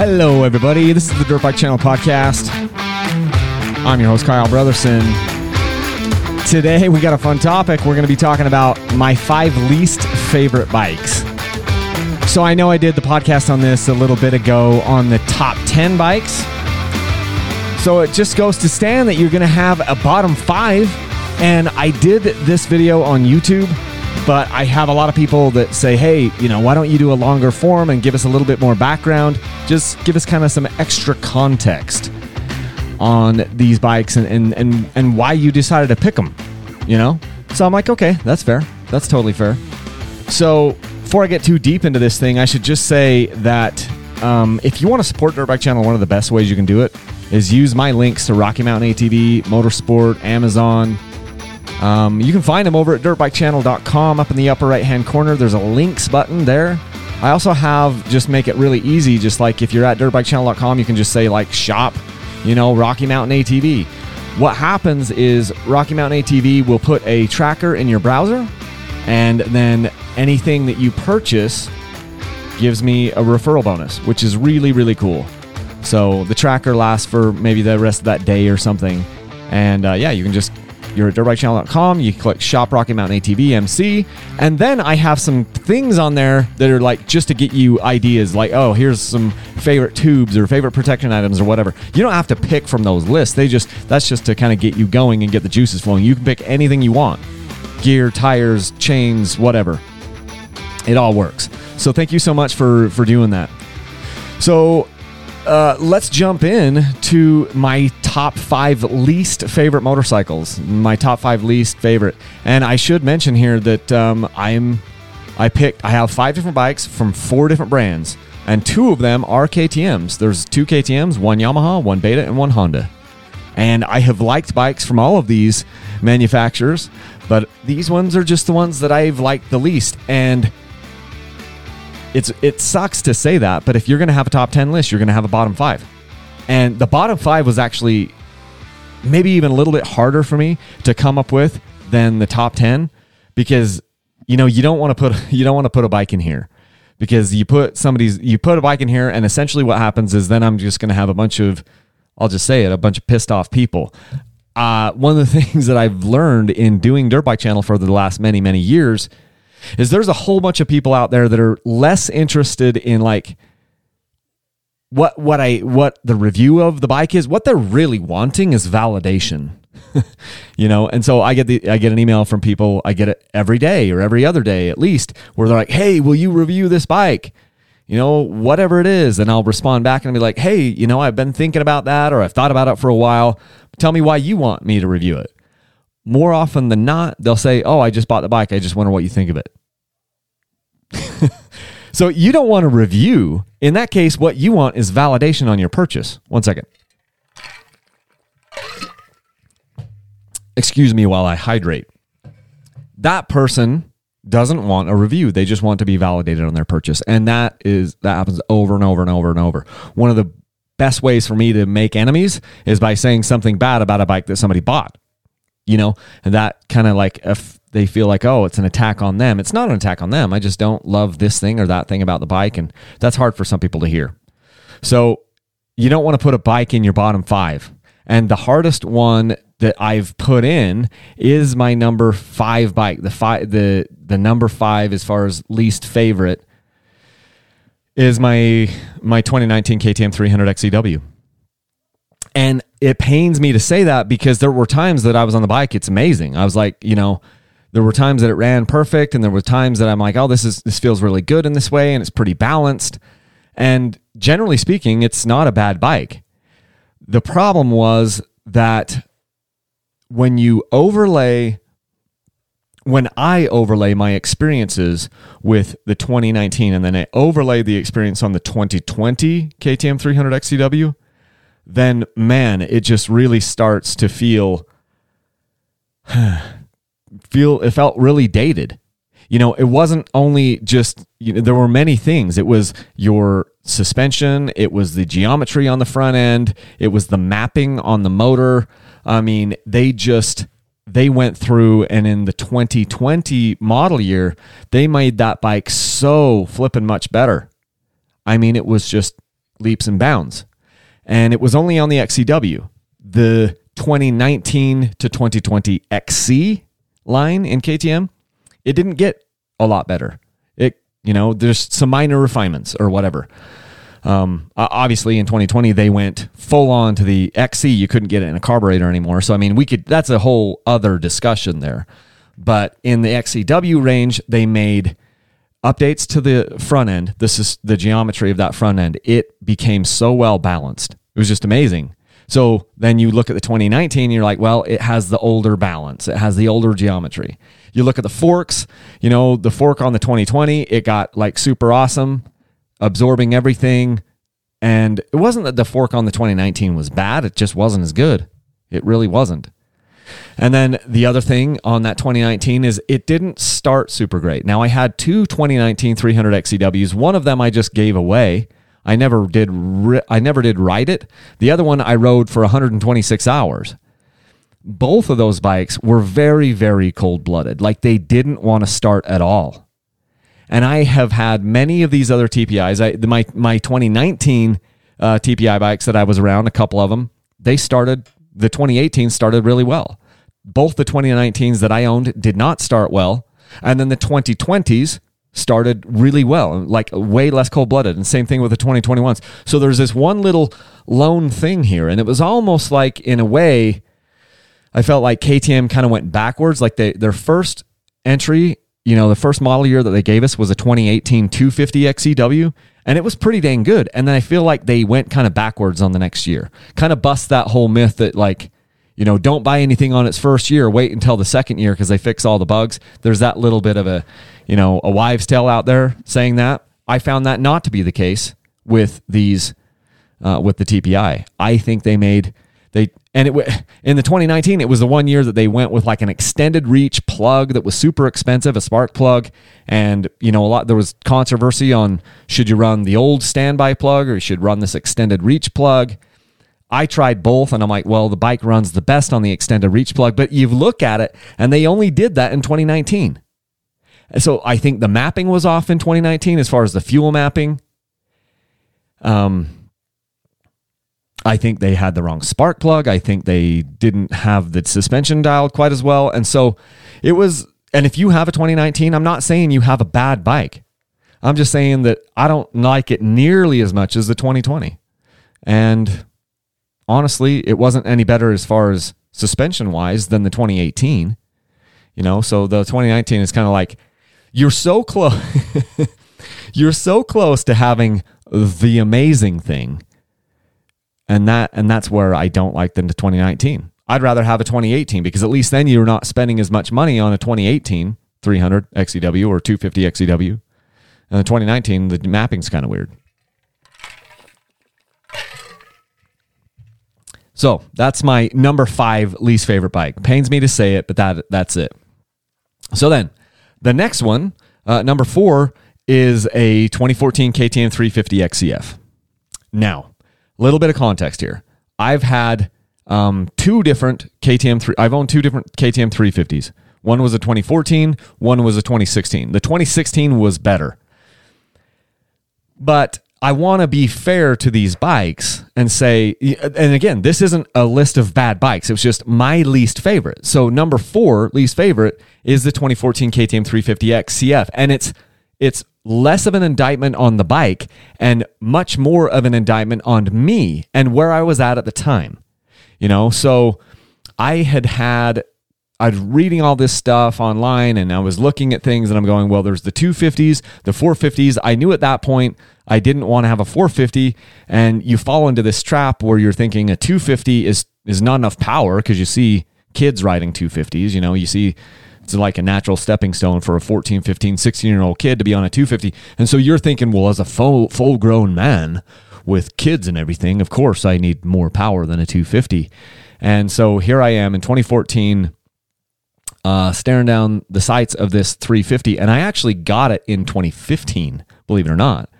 Hello, everybody. This is the Dirt Bike Channel podcast. I'm your host, Kyle Brotherson. Today, we got a fun topic. We're going to be talking about my five least favorite bikes. So, I know I did the podcast on this a little bit ago on the top 10 bikes. So, it just goes to stand that you're going to have a bottom five. And I did this video on YouTube but I have a lot of people that say, hey, you know, why don't you do a longer form and give us a little bit more background? Just give us kind of some extra context on these bikes and, and, and, and why you decided to pick them, you know? So I'm like, okay, that's fair. That's totally fair. So before I get too deep into this thing, I should just say that um, if you want to support Dirt Bike Channel, one of the best ways you can do it is use my links to Rocky Mountain ATV, Motorsport, Amazon, um, you can find them over at dirtbikechannel.com up in the upper right hand corner. There's a links button there. I also have just make it really easy, just like if you're at dirtbikechannel.com, you can just say like shop, you know, Rocky Mountain ATV. What happens is Rocky Mountain ATV will put a tracker in your browser, and then anything that you purchase gives me a referral bonus, which is really, really cool. So the tracker lasts for maybe the rest of that day or something. And uh, yeah, you can just you're at dirtbikechannel.com. You click Shop Rocky Mountain ATV MC, and then I have some things on there that are like just to get you ideas, like oh, here's some favorite tubes or favorite protection items or whatever. You don't have to pick from those lists. They just that's just to kind of get you going and get the juices flowing. You can pick anything you want: gear, tires, chains, whatever. It all works. So thank you so much for for doing that. So uh, let's jump in to my top five least favorite motorcycles. My top five least favorite, and I should mention here that um, I'm I picked I have five different bikes from four different brands, and two of them are KTM's. There's two KTM's, one Yamaha, one Beta, and one Honda. And I have liked bikes from all of these manufacturers, but these ones are just the ones that I've liked the least. And it's it sucks to say that, but if you're going to have a top 10 list, you're going to have a bottom 5. And the bottom 5 was actually maybe even a little bit harder for me to come up with than the top 10 because you know, you don't want to put you don't want to put a bike in here because you put somebody's you put a bike in here and essentially what happens is then I'm just going to have a bunch of I'll just say it, a bunch of pissed off people. Uh, one of the things that I've learned in doing Dirt Bike Channel for the last many, many years is there's a whole bunch of people out there that are less interested in like what what I what the review of the bike is. What they're really wanting is validation. you know, and so I get the I get an email from people, I get it every day or every other day at least, where they're like, "Hey, will you review this bike?" You know, whatever it is, and I'll respond back and I'll be like, "Hey, you know, I've been thinking about that or I've thought about it for a while. Tell me why you want me to review it." More often than not, they'll say, Oh, I just bought the bike. I just wonder what you think of it. so you don't want to review. In that case, what you want is validation on your purchase. One second. Excuse me while I hydrate. That person doesn't want a review. They just want to be validated on their purchase. And that is that happens over and over and over and over. One of the best ways for me to make enemies is by saying something bad about a bike that somebody bought you know, that kind of like if they feel like, oh, it's an attack on them. It's not an attack on them. I just don't love this thing or that thing about the bike. And that's hard for some people to hear. So you don't want to put a bike in your bottom five. And the hardest one that I've put in is my number five bike. The five, the the number five as far as least favorite is my my 2019 KTM 300 XCW. And it pains me to say that because there were times that I was on the bike. It's amazing. I was like, you know, there were times that it ran perfect, and there were times that I'm like, oh, this is this feels really good in this way, and it's pretty balanced. And generally speaking, it's not a bad bike. The problem was that when you overlay when I overlay my experiences with the 2019 and then I overlay the experience on the 2020 KTM 300 XCW, then man, it just really starts to feel feel it felt really dated. You know, it wasn't only just you know, there were many things. It was your suspension, it was the geometry on the front end, it was the mapping on the motor. I mean, they just they went through and in the 2020 model year, they made that bike so flipping much better. I mean, it was just leaps and bounds. And it was only on the XCW. The 2019 to 2020 XC line in KTM, it didn't get a lot better. It, you know, there's some minor refinements or whatever. Um, obviously, in 2020, they went full on to the XC. You couldn't get it in a carburetor anymore. So, I mean, we could, that's a whole other discussion there. But in the XCW range, they made updates to the front end. This is the geometry of that front end. It became so well balanced. It was just amazing. So then you look at the 2019, you're like, well, it has the older balance, it has the older geometry. You look at the forks, you know, the fork on the 2020, it got like super awesome, absorbing everything. And it wasn't that the fork on the 2019 was bad, it just wasn't as good. It really wasn't. And then the other thing on that 2019 is it didn't start super great. Now I had two 2019 300 XCWs. One of them I just gave away. I never did ri- I never did ride it. The other one I rode for 126 hours. Both of those bikes were very very cold-blooded. Like they didn't want to start at all. And I have had many of these other TPIs. I, my my 2019 uh, TPI bikes that I was around, a couple of them, they started the 2018 started really well. Both the 2019s that I owned did not start well. And then the 2020s started really well, like way less cold blooded. And same thing with the 2021s. So there's this one little lone thing here. And it was almost like, in a way, I felt like KTM kind of went backwards. Like they, their first entry, you know, the first model year that they gave us was a 2018 250 XCW and it was pretty dang good. And then I feel like they went kind of backwards on the next year, kind of bust that whole myth that like, you know, don't buy anything on its first year. Wait until the second year because they fix all the bugs. There's that little bit of a, you know, a wives' tale out there saying that. I found that not to be the case with these, uh, with the TPI. I think they made they and it in the 2019 it was the one year that they went with like an extended reach plug that was super expensive a spark plug and you know a lot there was controversy on should you run the old standby plug or you should run this extended reach plug I tried both and I'm like, well, the bike runs the best on the extended reach plug, but you look at it and they only did that in 2019. So I think the mapping was off in 2019 as far as the fuel mapping. Um, I think they had the wrong spark plug. I think they didn't have the suspension dialed quite as well. And so it was, and if you have a 2019, I'm not saying you have a bad bike. I'm just saying that I don't like it nearly as much as the 2020. And honestly, it wasn't any better as far as suspension wise than the 2018. You know, so the 2019 is kind of like you're so close. you're so close to having the amazing thing and that and that's where I don't like them to 2019. I'd rather have a 2018 because at least then you're not spending as much money on a 2018 300 XCW or 250 XCW. And the 2019, the mapping's kind of weird. So that's my number five least favorite bike. Pains me to say it, but that that's it. So then, the next one, uh, number four, is a 2014 KTM 350 XCF. Now, a little bit of context here. I've had um, two different KTM three. I've owned two different KTM 350s. One was a 2014. One was a 2016. The 2016 was better, but I want to be fair to these bikes and say, and again, this isn't a list of bad bikes. It was just my least favorite. So number four, least favorite, is the 2014 KTM 350 XCF, and it's it's less of an indictment on the bike and much more of an indictment on me and where I was at at the time. You know, so I had had I was reading all this stuff online and I was looking at things and I'm going, well, there's the 250s, the 450s. I knew at that point I didn't want to have a 450 and you fall into this trap where you're thinking a 250 is is not enough power because you see kids riding 250s, you know, you see it's like a natural stepping stone for a 14, 15, 16 year old kid to be on a 250. And so you're thinking, well, as a full, full grown man with kids and everything, of course I need more power than a 250. And so here I am in 2014, uh, staring down the sights of this 350. And I actually got it in 2015, believe it or not.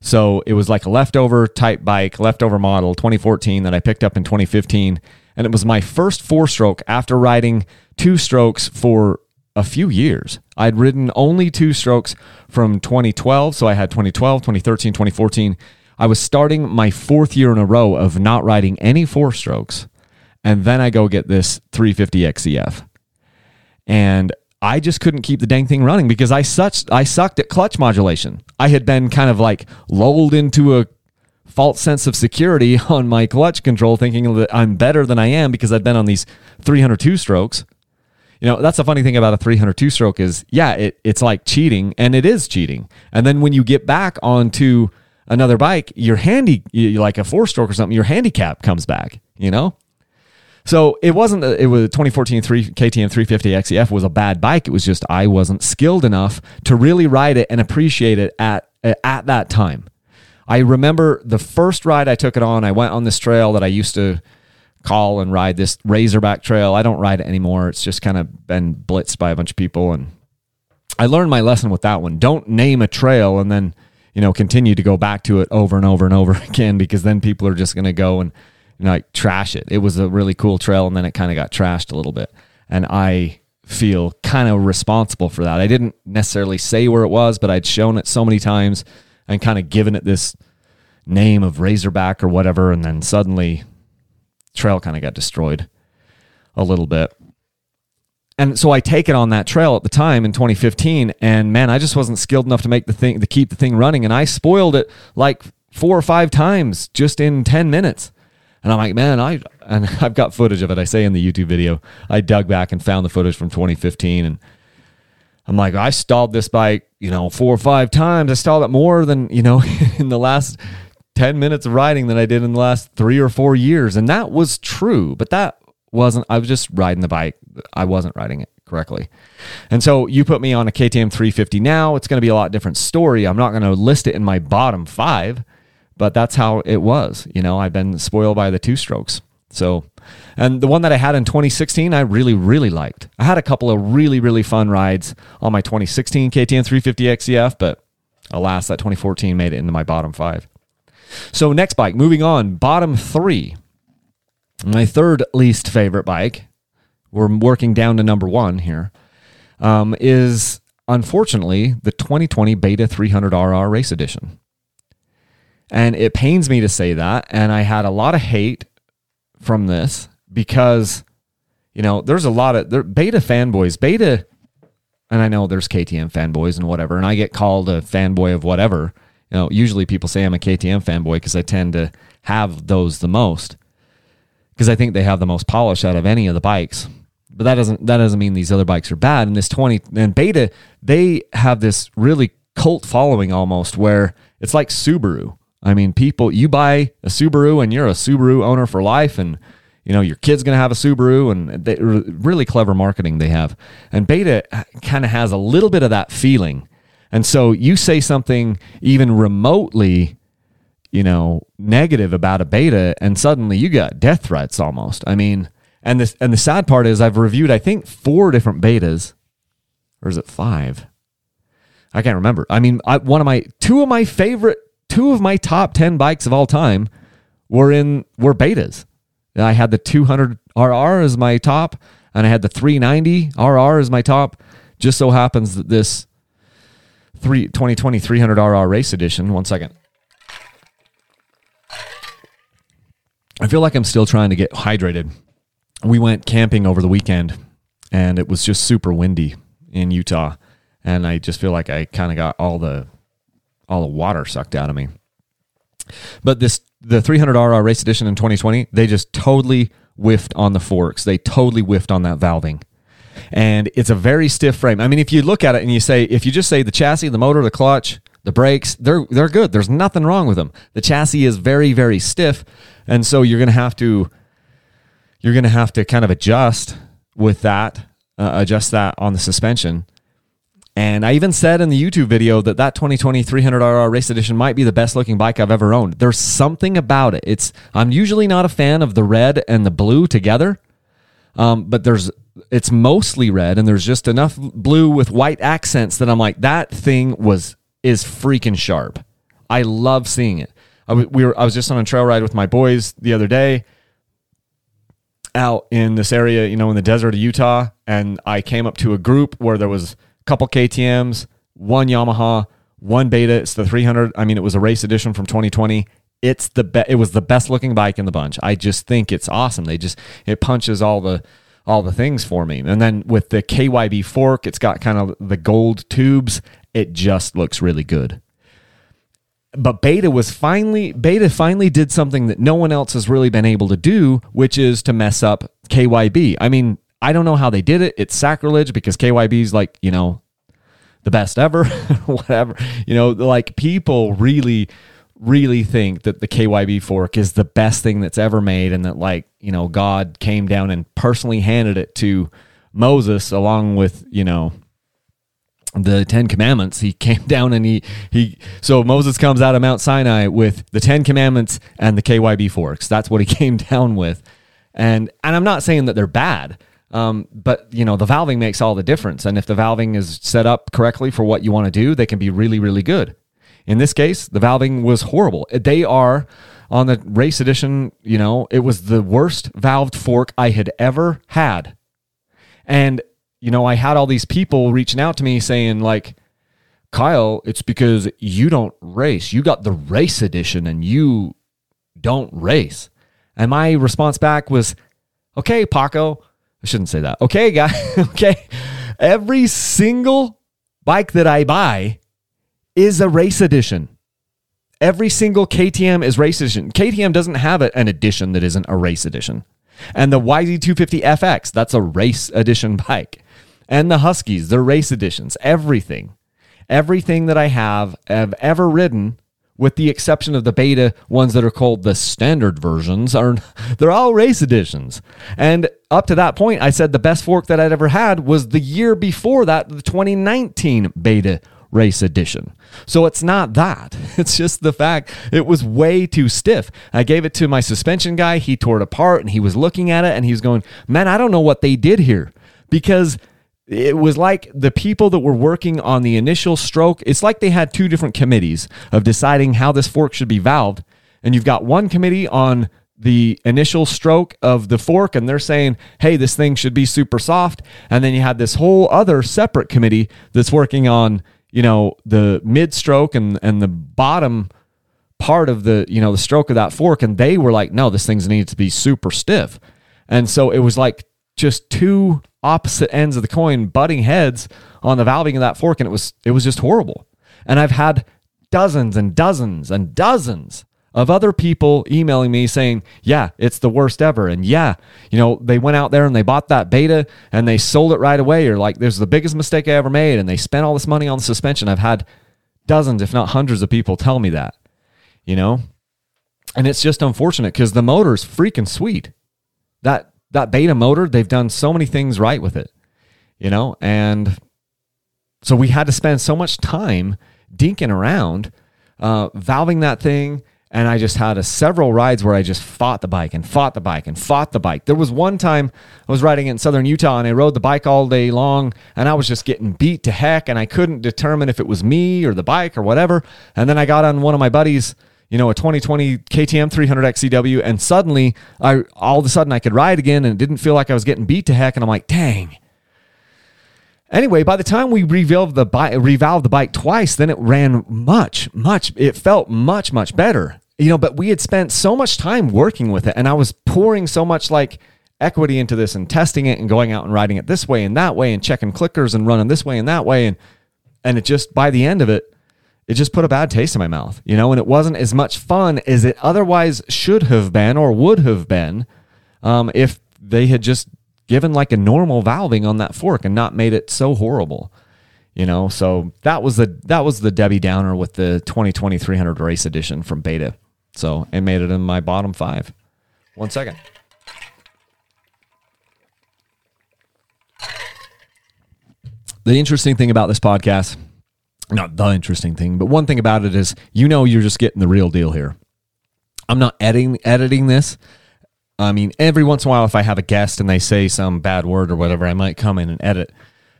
So it was like a leftover type bike, leftover model 2014 that I picked up in 2015. And it was my first four stroke after riding two strokes for a few years. I'd ridden only two strokes from 2012. So I had 2012, 2013, 2014. I was starting my fourth year in a row of not riding any four strokes. And then I go get this 350 XCF. And I just couldn't keep the dang thing running because I such I sucked at clutch modulation. I had been kind of like lulled into a false sense of security on my clutch control, thinking that I'm better than I am because I'd been on these 302 strokes. You know, that's the funny thing about a 302 stroke is, yeah, it, it's like cheating, and it is cheating. And then when you get back onto another bike, your handy, like a four stroke or something, your handicap comes back, you know? So it wasn't, it was a 2014 3, KTM 350 XCF was a bad bike. It was just I wasn't skilled enough to really ride it and appreciate it at, uh, at that time. I remember the first ride I took it on, I went on this trail that I used to call and ride this Razorback trail. I don't ride it anymore. It's just kind of been blitzed by a bunch of people. And I learned my lesson with that one. Don't name a trail and then, you know, continue to go back to it over and over and over again because then people are just going to go and know, like trash it. It was a really cool trail and then it kind of got trashed a little bit. And I feel kind of responsible for that. I didn't necessarily say where it was, but I'd shown it so many times and kind of given it this name of Razorback or whatever. And then suddenly trail kind of got destroyed a little bit. And so I take it on that trail at the time in 2015, and man, I just wasn't skilled enough to make the thing to keep the thing running, and I spoiled it like four or five times just in 10 minutes. And I'm like, man, I and I've got footage of it. I say in the YouTube video, I dug back and found the footage from 2015, and I'm like, I stalled this bike, you know, four or five times. I stalled it more than you know in the last 10 minutes of riding than I did in the last three or four years, and that was true. But that wasn't. I was just riding the bike. I wasn't riding it correctly. And so you put me on a KTM 350 now, it's going to be a lot different story. I'm not going to list it in my bottom five but that's how it was. You know, I've been spoiled by the two strokes. So, and the one that I had in 2016, I really, really liked. I had a couple of really, really fun rides on my 2016 KTM 350 XCF, but alas, that 2014 made it into my bottom five. So, next bike, moving on, bottom three. My third least favorite bike, we're working down to number one here, um, is unfortunately the 2020 Beta 300RR Race Edition. And it pains me to say that. And I had a lot of hate from this because, you know, there's a lot of there, beta fanboys, beta, and I know there's KTM fanboys and whatever, and I get called a fanboy of whatever. You know, usually people say I'm a KTM fanboy because I tend to have those the most because I think they have the most polish out of any of the bikes. But that doesn't that doesn't mean these other bikes are bad. And this 20 and Beta, they have this really cult following almost where it's like Subaru. I mean, people, you buy a Subaru and you're a Subaru owner for life, and you know your kid's going to have a Subaru, and they, really clever marketing they have. And Beta kind of has a little bit of that feeling, and so you say something even remotely, you know, negative about a Beta, and suddenly you got death threats almost. I mean, and this and the sad part is I've reviewed I think four different Betas, or is it five? I can't remember. I mean, I, one of my two of my favorite two of my top 10 bikes of all time were in were betas. I had the 200 RR as my top and I had the 390 RR as my top. Just so happens that this 3 2020 300 RR race edition, one second. I feel like I'm still trying to get hydrated. We went camping over the weekend and it was just super windy in Utah and I just feel like I kind of got all the all the water sucked out of me. But this the 300RR race edition in 2020, they just totally whiffed on the forks. They totally whiffed on that valving. And it's a very stiff frame. I mean, if you look at it and you say, if you just say the chassis, the motor, the clutch, the brakes, they're they're good. There's nothing wrong with them. The chassis is very very stiff, and so you're going to have to you're going to have to kind of adjust with that, uh, adjust that on the suspension and I even said in the YouTube video that that 2020 300RR Race Edition might be the best looking bike I've ever owned. There's something about it. It's I'm usually not a fan of the red and the blue together, um, but there's it's mostly red and there's just enough blue with white accents that I'm like that thing was is freaking sharp. I love seeing it. I, we were, I was just on a trail ride with my boys the other day out in this area, you know, in the desert of Utah, and I came up to a group where there was couple KTMs, one Yamaha, one beta. It's the 300. I mean, it was a race edition from 2020. It's the be- it was the best looking bike in the bunch. I just think it's awesome. They just it punches all the all the things for me. And then with the KYB fork, it's got kind of the gold tubes. It just looks really good. But Beta was finally Beta finally did something that no one else has really been able to do, which is to mess up KYB. I mean, I don't know how they did it. It's sacrilege because KYB is like, you know, the best ever, whatever. You know, like people really really think that the KYB fork is the best thing that's ever made and that like, you know, God came down and personally handed it to Moses along with, you know, the 10 commandments. He came down and he he so Moses comes out of Mount Sinai with the 10 commandments and the KYB forks. That's what he came down with. And and I'm not saying that they're bad. Um, but you know the valving makes all the difference and if the valving is set up correctly for what you want to do they can be really really good in this case, the valving was horrible. They are on the race edition, you know, it was the worst valved fork I had ever had. And, you know, I had all these people reaching out to me saying, like, Kyle, it's because you don't race. You got the race edition and you don't race. And my response back was, okay, Paco. I shouldn't say that. Okay, guy. okay. Every single bike that I buy is a race edition. Every single KTM is race edition. KTM doesn't have an edition that isn't a race edition. And the YZ250FX, that's a race edition bike. And the Huskies, they're race editions. Everything. Everything that I have have ever ridden, with the exception of the beta ones that are called the standard versions, are they're all race editions. And up to that point, I said the best fork that I'd ever had was the year before that, the 2019 beta race edition. So it's not that. It's just the fact it was way too stiff. I gave it to my suspension guy. He tore it apart and he was looking at it and he was going, Man, I don't know what they did here because it was like the people that were working on the initial stroke, it's like they had two different committees of deciding how this fork should be valved. And you've got one committee on the initial stroke of the fork and they're saying, hey, this thing should be super soft. And then you had this whole other separate committee that's working on you know, the mid stroke and and the bottom part of the, you know, the stroke of that fork and they were like, "No, this thing needs to be super stiff." And so it was like just two opposite ends of the coin butting heads on the valving of that fork and it was it was just horrible. And I've had dozens and dozens and dozens of other people emailing me saying, yeah, it's the worst ever. And yeah, you know, they went out there and they bought that beta and they sold it right away. Or like, there's the biggest mistake I ever made. And they spent all this money on the suspension. I've had dozens, if not hundreds of people tell me that, you know? And it's just unfortunate because the motor's freaking sweet. That, that beta motor, they've done so many things right with it, you know? And so we had to spend so much time dinking around, uh, valving that thing and I just had a several rides where I just fought the bike and fought the bike and fought the bike. There was one time I was riding in southern Utah and I rode the bike all day long and I was just getting beat to heck and I couldn't determine if it was me or the bike or whatever. And then I got on one of my buddies, you know, a 2020 KTM 300 XCW and suddenly I all of a sudden I could ride again and it didn't feel like I was getting beat to heck and I'm like, "Dang, Anyway, by the time we revalved the bike, revalved the bike twice, then it ran much, much. It felt much, much better you know, but we had spent so much time working with it and I was pouring so much like equity into this and testing it and going out and riding it this way and that way and checking clickers and running this way and that way and and it just by the end of it it just put a bad taste in my mouth, you know, and it wasn't as much fun as it otherwise should have been or would have been um, if they had just given like a normal valving on that fork and not made it so horrible you know so that was the that was the debbie downer with the 2020 300 race edition from beta so it made it in my bottom five. One second. The interesting thing about this podcast, not the interesting thing, but one thing about it is you know you're just getting the real deal here. I'm not editing editing this. I mean, every once in a while, if I have a guest and they say some bad word or whatever, I might come in and edit.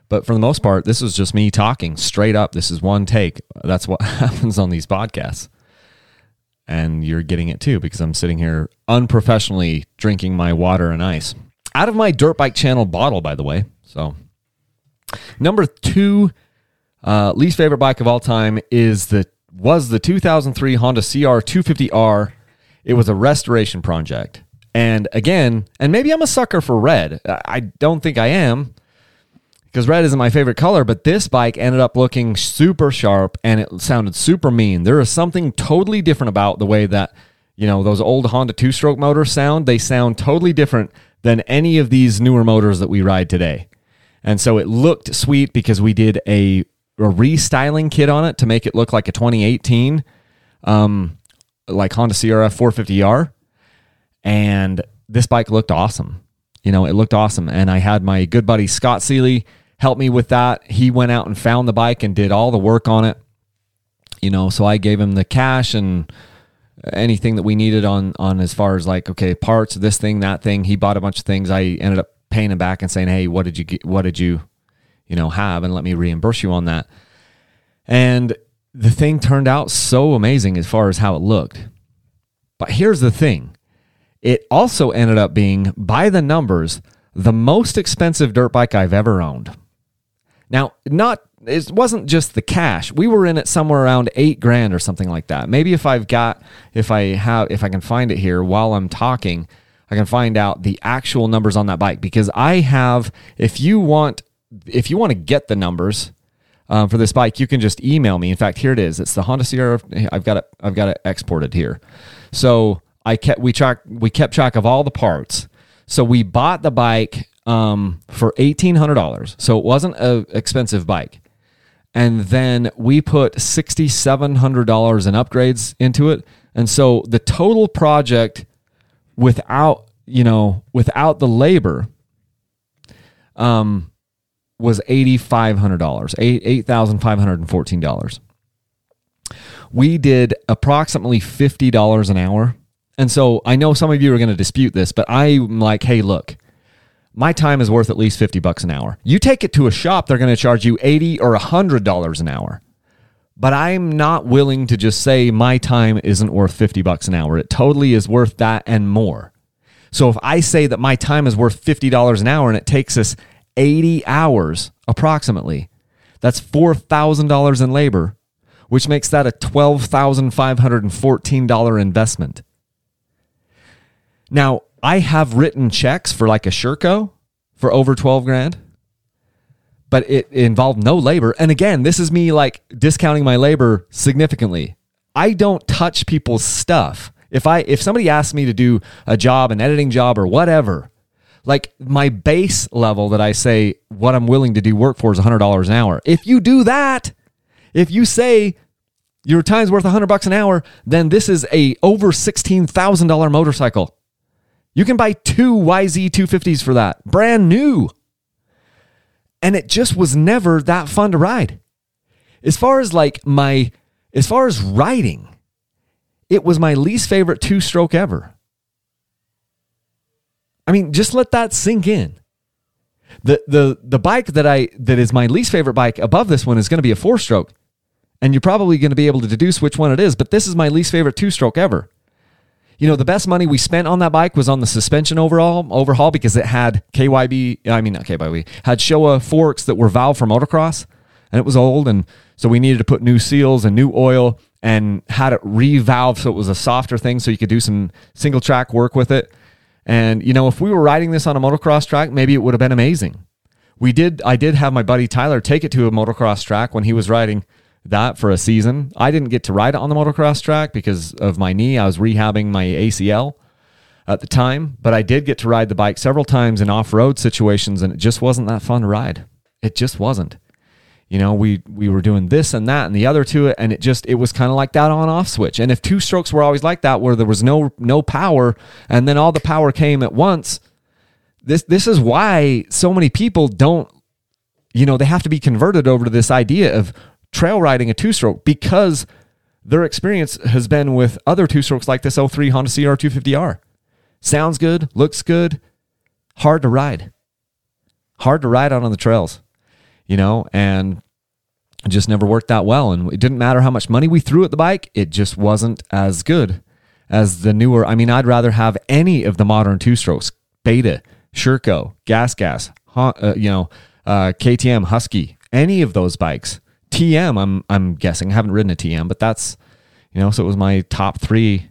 But for the most part, this is just me talking straight up. This is one take. That's what happens on these podcasts and you're getting it too because I'm sitting here unprofessionally drinking my water and ice out of my dirt bike channel bottle, by the way. So, number two Uh, least favorite bike of all time is the was the 2003 Honda CR 250R. It was a restoration project. And again, and maybe I'm a sucker for red. I don't think I am because red isn't my favorite color, but this bike ended up looking super sharp and it sounded super mean. There is something totally different about the way that, you know, those old Honda two stroke motors sound. They sound totally different than any of these newer motors that we ride today. And so it looked sweet because we did a, a restyling kit on it to make it look like a 2018, um, like Honda CRF 450R and this bike looked awesome. You know, it looked awesome. And I had my good buddy Scott Seeley help me with that. He went out and found the bike and did all the work on it. You know, so I gave him the cash and anything that we needed on on as far as like okay parts this thing that thing he bought a bunch of things i ended up paying him back and saying hey what did you get what did you you know have and let me reimburse you on that and the thing turned out so amazing as far as how it looked but here's the thing it also ended up being, by the numbers, the most expensive dirt bike I've ever owned. Now, not it wasn't just the cash. We were in it somewhere around eight grand or something like that. Maybe if I've got if I have if I can find it here while I'm talking, I can find out the actual numbers on that bike because I have. If you want, if you want to get the numbers um, for this bike, you can just email me. In fact, here it is. It's the Honda CR. I've got it. I've got it exported here. So I kept we track we kept track of all the parts. So we bought the bike um, for eighteen hundred dollars. So it wasn't an expensive bike. And then we put sixty seven hundred dollars in upgrades into it. And so the total project without you know without the labor um was eighty five hundred dollars eight eight thousand five hundred and fourteen dollars we did approximately fifty dollars an hour and so I know some of you are going to dispute this, but I'm like, hey, look, my time is worth at least 50 bucks an hour. You take it to a shop, they're going to charge you 80 or $100 an hour. But I'm not willing to just say my time isn't worth 50 bucks an hour. It totally is worth that and more. So if I say that my time is worth $50 an hour and it takes us 80 hours approximately, that's $4,000 in labor, which makes that a $12,514 investment. Now, I have written checks for like a Sherco for over 12 grand, but it involved no labor. And again, this is me like discounting my labor significantly. I don't touch people's stuff. If I if somebody asks me to do a job, an editing job or whatever, like my base level that I say what I'm willing to do work for is $100 an hour. If you do that, if you say your time's worth 100 bucks an hour, then this is a over $16,000 motorcycle. You can buy two YZ250s for that, brand new. And it just was never that fun to ride. As far as like my, as far as riding, it was my least favorite two stroke ever. I mean, just let that sink in. The, the, the bike that I that is my least favorite bike above this one is going to be a four stroke. And you're probably going to be able to deduce which one it is, but this is my least favorite two stroke ever. You know, the best money we spent on that bike was on the suspension overall overhaul because it had KYB, I mean not KYB, had Showa forks that were valve for motocross, and it was old, and so we needed to put new seals and new oil and had it revalve so it was a softer thing so you could do some single track work with it. And you know, if we were riding this on a motocross track, maybe it would have been amazing. We did I did have my buddy Tyler take it to a motocross track when he was riding that for a season. I didn't get to ride it on the motocross track because of my knee. I was rehabbing my ACL at the time, but I did get to ride the bike several times in off-road situations and it just wasn't that fun to ride. It just wasn't. You know, we we were doing this and that and the other to it and it just it was kind of like that on off switch. And if two strokes were always like that where there was no no power and then all the power came at once, this this is why so many people don't you know, they have to be converted over to this idea of trail riding a two stroke because their experience has been with other two strokes like this 03 Honda CR 250R. Sounds good, looks good, hard to ride. Hard to ride out on the trails, you know, and it just never worked out well. And it didn't matter how much money we threw at the bike, it just wasn't as good as the newer. I mean, I'd rather have any of the modern two strokes Beta, Sherco, Gas Gas, uh, you know, uh, KTM, Husky, any of those bikes TM. I'm I'm guessing. I haven't ridden a TM, but that's you know, so it was my top three.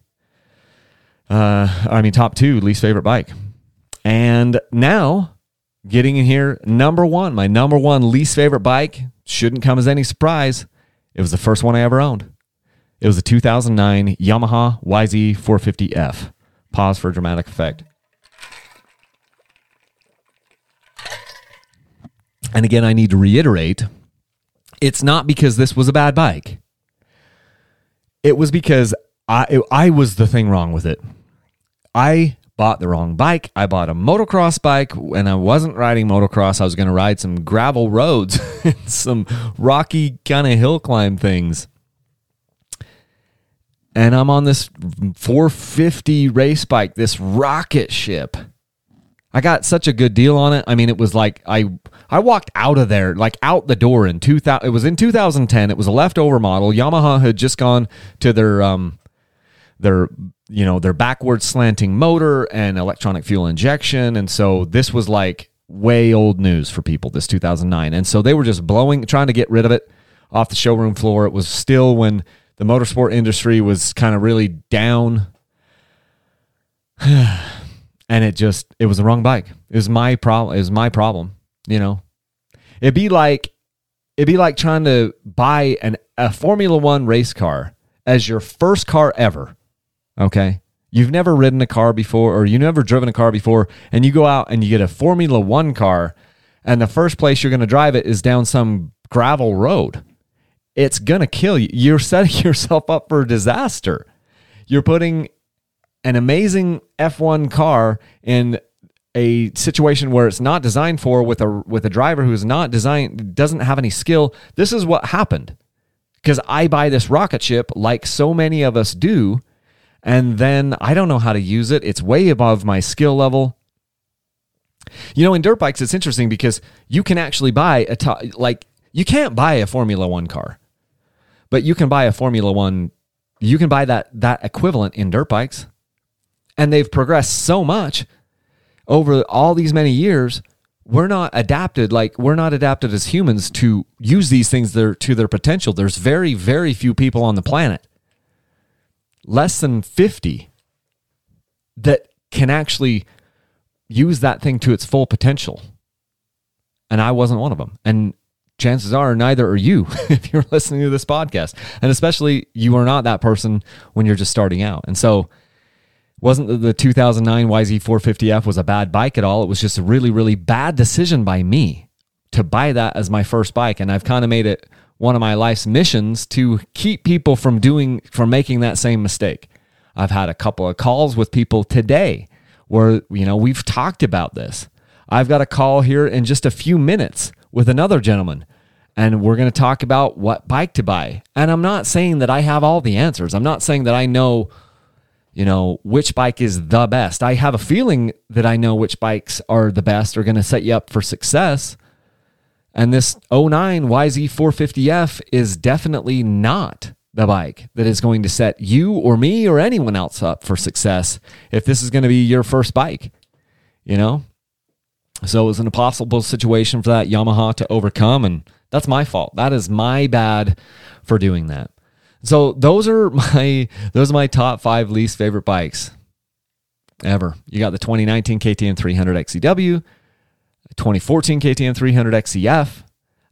Uh, I mean, top two least favorite bike, and now getting in here, number one, my number one least favorite bike shouldn't come as any surprise. It was the first one I ever owned. It was a 2009 Yamaha YZ450F. Pause for dramatic effect. And again, I need to reiterate it's not because this was a bad bike. It was because I, I was the thing wrong with it. I bought the wrong bike. I bought a motocross bike and I wasn't riding motocross. I was going to ride some gravel roads and some rocky kind of hill climb things. And I'm on this 450 race bike, this rocket ship. I got such a good deal on it. I mean, it was like I I walked out of there, like out the door in 2000. It was in 2010. It was a leftover model. Yamaha had just gone to their um their you know their backward slanting motor and electronic fuel injection, and so this was like way old news for people. This 2009, and so they were just blowing, trying to get rid of it off the showroom floor. It was still when the motorsport industry was kind of really down. and it just it was the wrong bike. It was my problem. It was my problem. You know, it'd be like it'd be like trying to buy an a Formula One race car as your first car ever. Okay, you've never ridden a car before, or you never driven a car before, and you go out and you get a Formula One car, and the first place you're going to drive it is down some gravel road. It's gonna kill you. You're setting yourself up for disaster. You're putting an amazing F1 car in a situation where it's not designed for with a with a driver who is not designed doesn't have any skill. This is what happened. Because I buy this rocket ship like so many of us do, and then I don't know how to use it. It's way above my skill level. You know, in dirt bikes, it's interesting because you can actually buy a top, like you can't buy a Formula One car, but you can buy a Formula One. You can buy that that equivalent in dirt bikes and they've progressed so much over all these many years we're not adapted like we're not adapted as humans to use these things their, to their potential there's very very few people on the planet less than 50 that can actually use that thing to its full potential and i wasn't one of them and chances are neither are you if you're listening to this podcast and especially you are not that person when you're just starting out and so wasn't the 2009 YZ450F was a bad bike at all. It was just a really, really bad decision by me to buy that as my first bike. And I've kind of made it one of my life's missions to keep people from doing, from making that same mistake. I've had a couple of calls with people today where, you know, we've talked about this. I've got a call here in just a few minutes with another gentleman and we're going to talk about what bike to buy. And I'm not saying that I have all the answers. I'm not saying that I know you know, which bike is the best. I have a feeling that I know which bikes are the best, are going to set you up for success. And this 09 YZ450F is definitely not the bike that is going to set you or me or anyone else up for success if this is going to be your first bike, you know? So it was an impossible situation for that Yamaha to overcome. And that's my fault. That is my bad for doing that. So those are my those are my top five least favorite bikes ever. You got the 2019 KTM 300 XCW, 2014 KTM 300 XCF,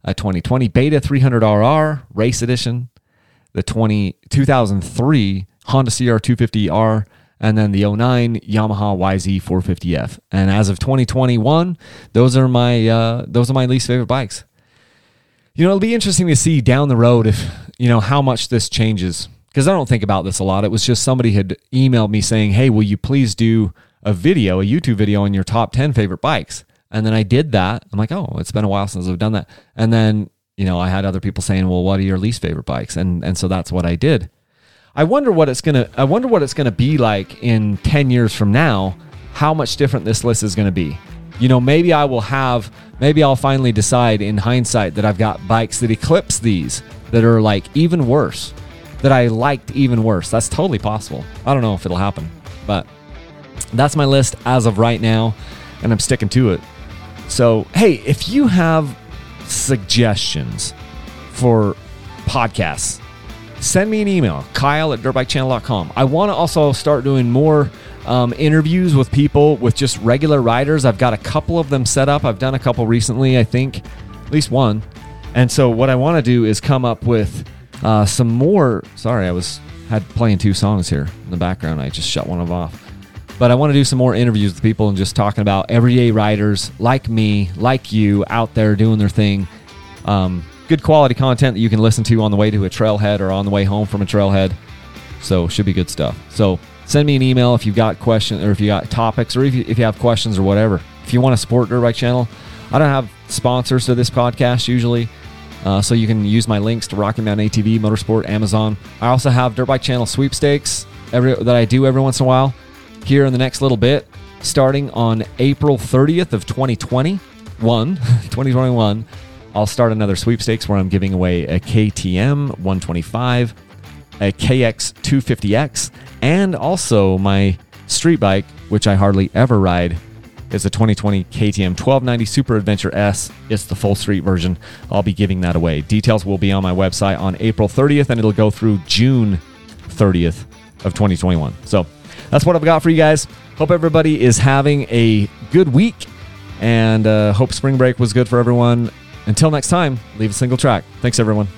a 2020 Beta 300RR Race Edition, the 20 2003 Honda CR 250R, and then the 09 Yamaha YZ 450F. And as of 2021, those are my uh, those are my least favorite bikes. You know, it'll be interesting to see down the road if, you know, how much this changes. Because I don't think about this a lot. It was just somebody had emailed me saying, hey, will you please do a video, a YouTube video on your top 10 favorite bikes? And then I did that. I'm like, oh, it's been a while since I've done that. And then, you know, I had other people saying, well, what are your least favorite bikes? And and so that's what I did. I wonder what it's gonna I wonder what it's gonna be like in 10 years from now, how much different this list is gonna be. You know, maybe I will have maybe I'll finally decide in hindsight that I've got bikes that eclipse these that are like even worse, that I liked even worse. That's totally possible. I don't know if it'll happen, but that's my list as of right now, and I'm sticking to it. So, hey, if you have suggestions for podcasts, send me an email, kyle at dirtbikechannel.com. I want to also start doing more um, interviews with people with just regular riders. I've got a couple of them set up. I've done a couple recently, I think, at least one. And so what I want to do is come up with uh, some more. Sorry, I was had playing two songs here in the background. I just shut one of off. But I want to do some more interviews with people and just talking about everyday riders like me, like you, out there doing their thing. Um, good quality content that you can listen to on the way to a trailhead or on the way home from a trailhead. So should be good stuff. So send me an email if you've got questions or if you got topics or if you, if you have questions or whatever. If you want to support Dirt Bike Channel, I don't have sponsors to this podcast usually. Uh, so you can use my links to Rocky Mountain ATV, MotoSport, Amazon. I also have Dirt Bike Channel sweepstakes every, that I do every once in a while here in the next little bit, starting on April 30th of 2021, 2021. I'll start another sweepstakes where I'm giving away a KTM 125, a KX 250X, and also my street bike, which I hardly ever ride. It's a 2020 KTM 1290 Super Adventure S. It's the full street version. I'll be giving that away. Details will be on my website on April 30th, and it'll go through June 30th of 2021. So that's what I've got for you guys. Hope everybody is having a good week, and uh, hope spring break was good for everyone. Until next time, leave a single track. Thanks, everyone.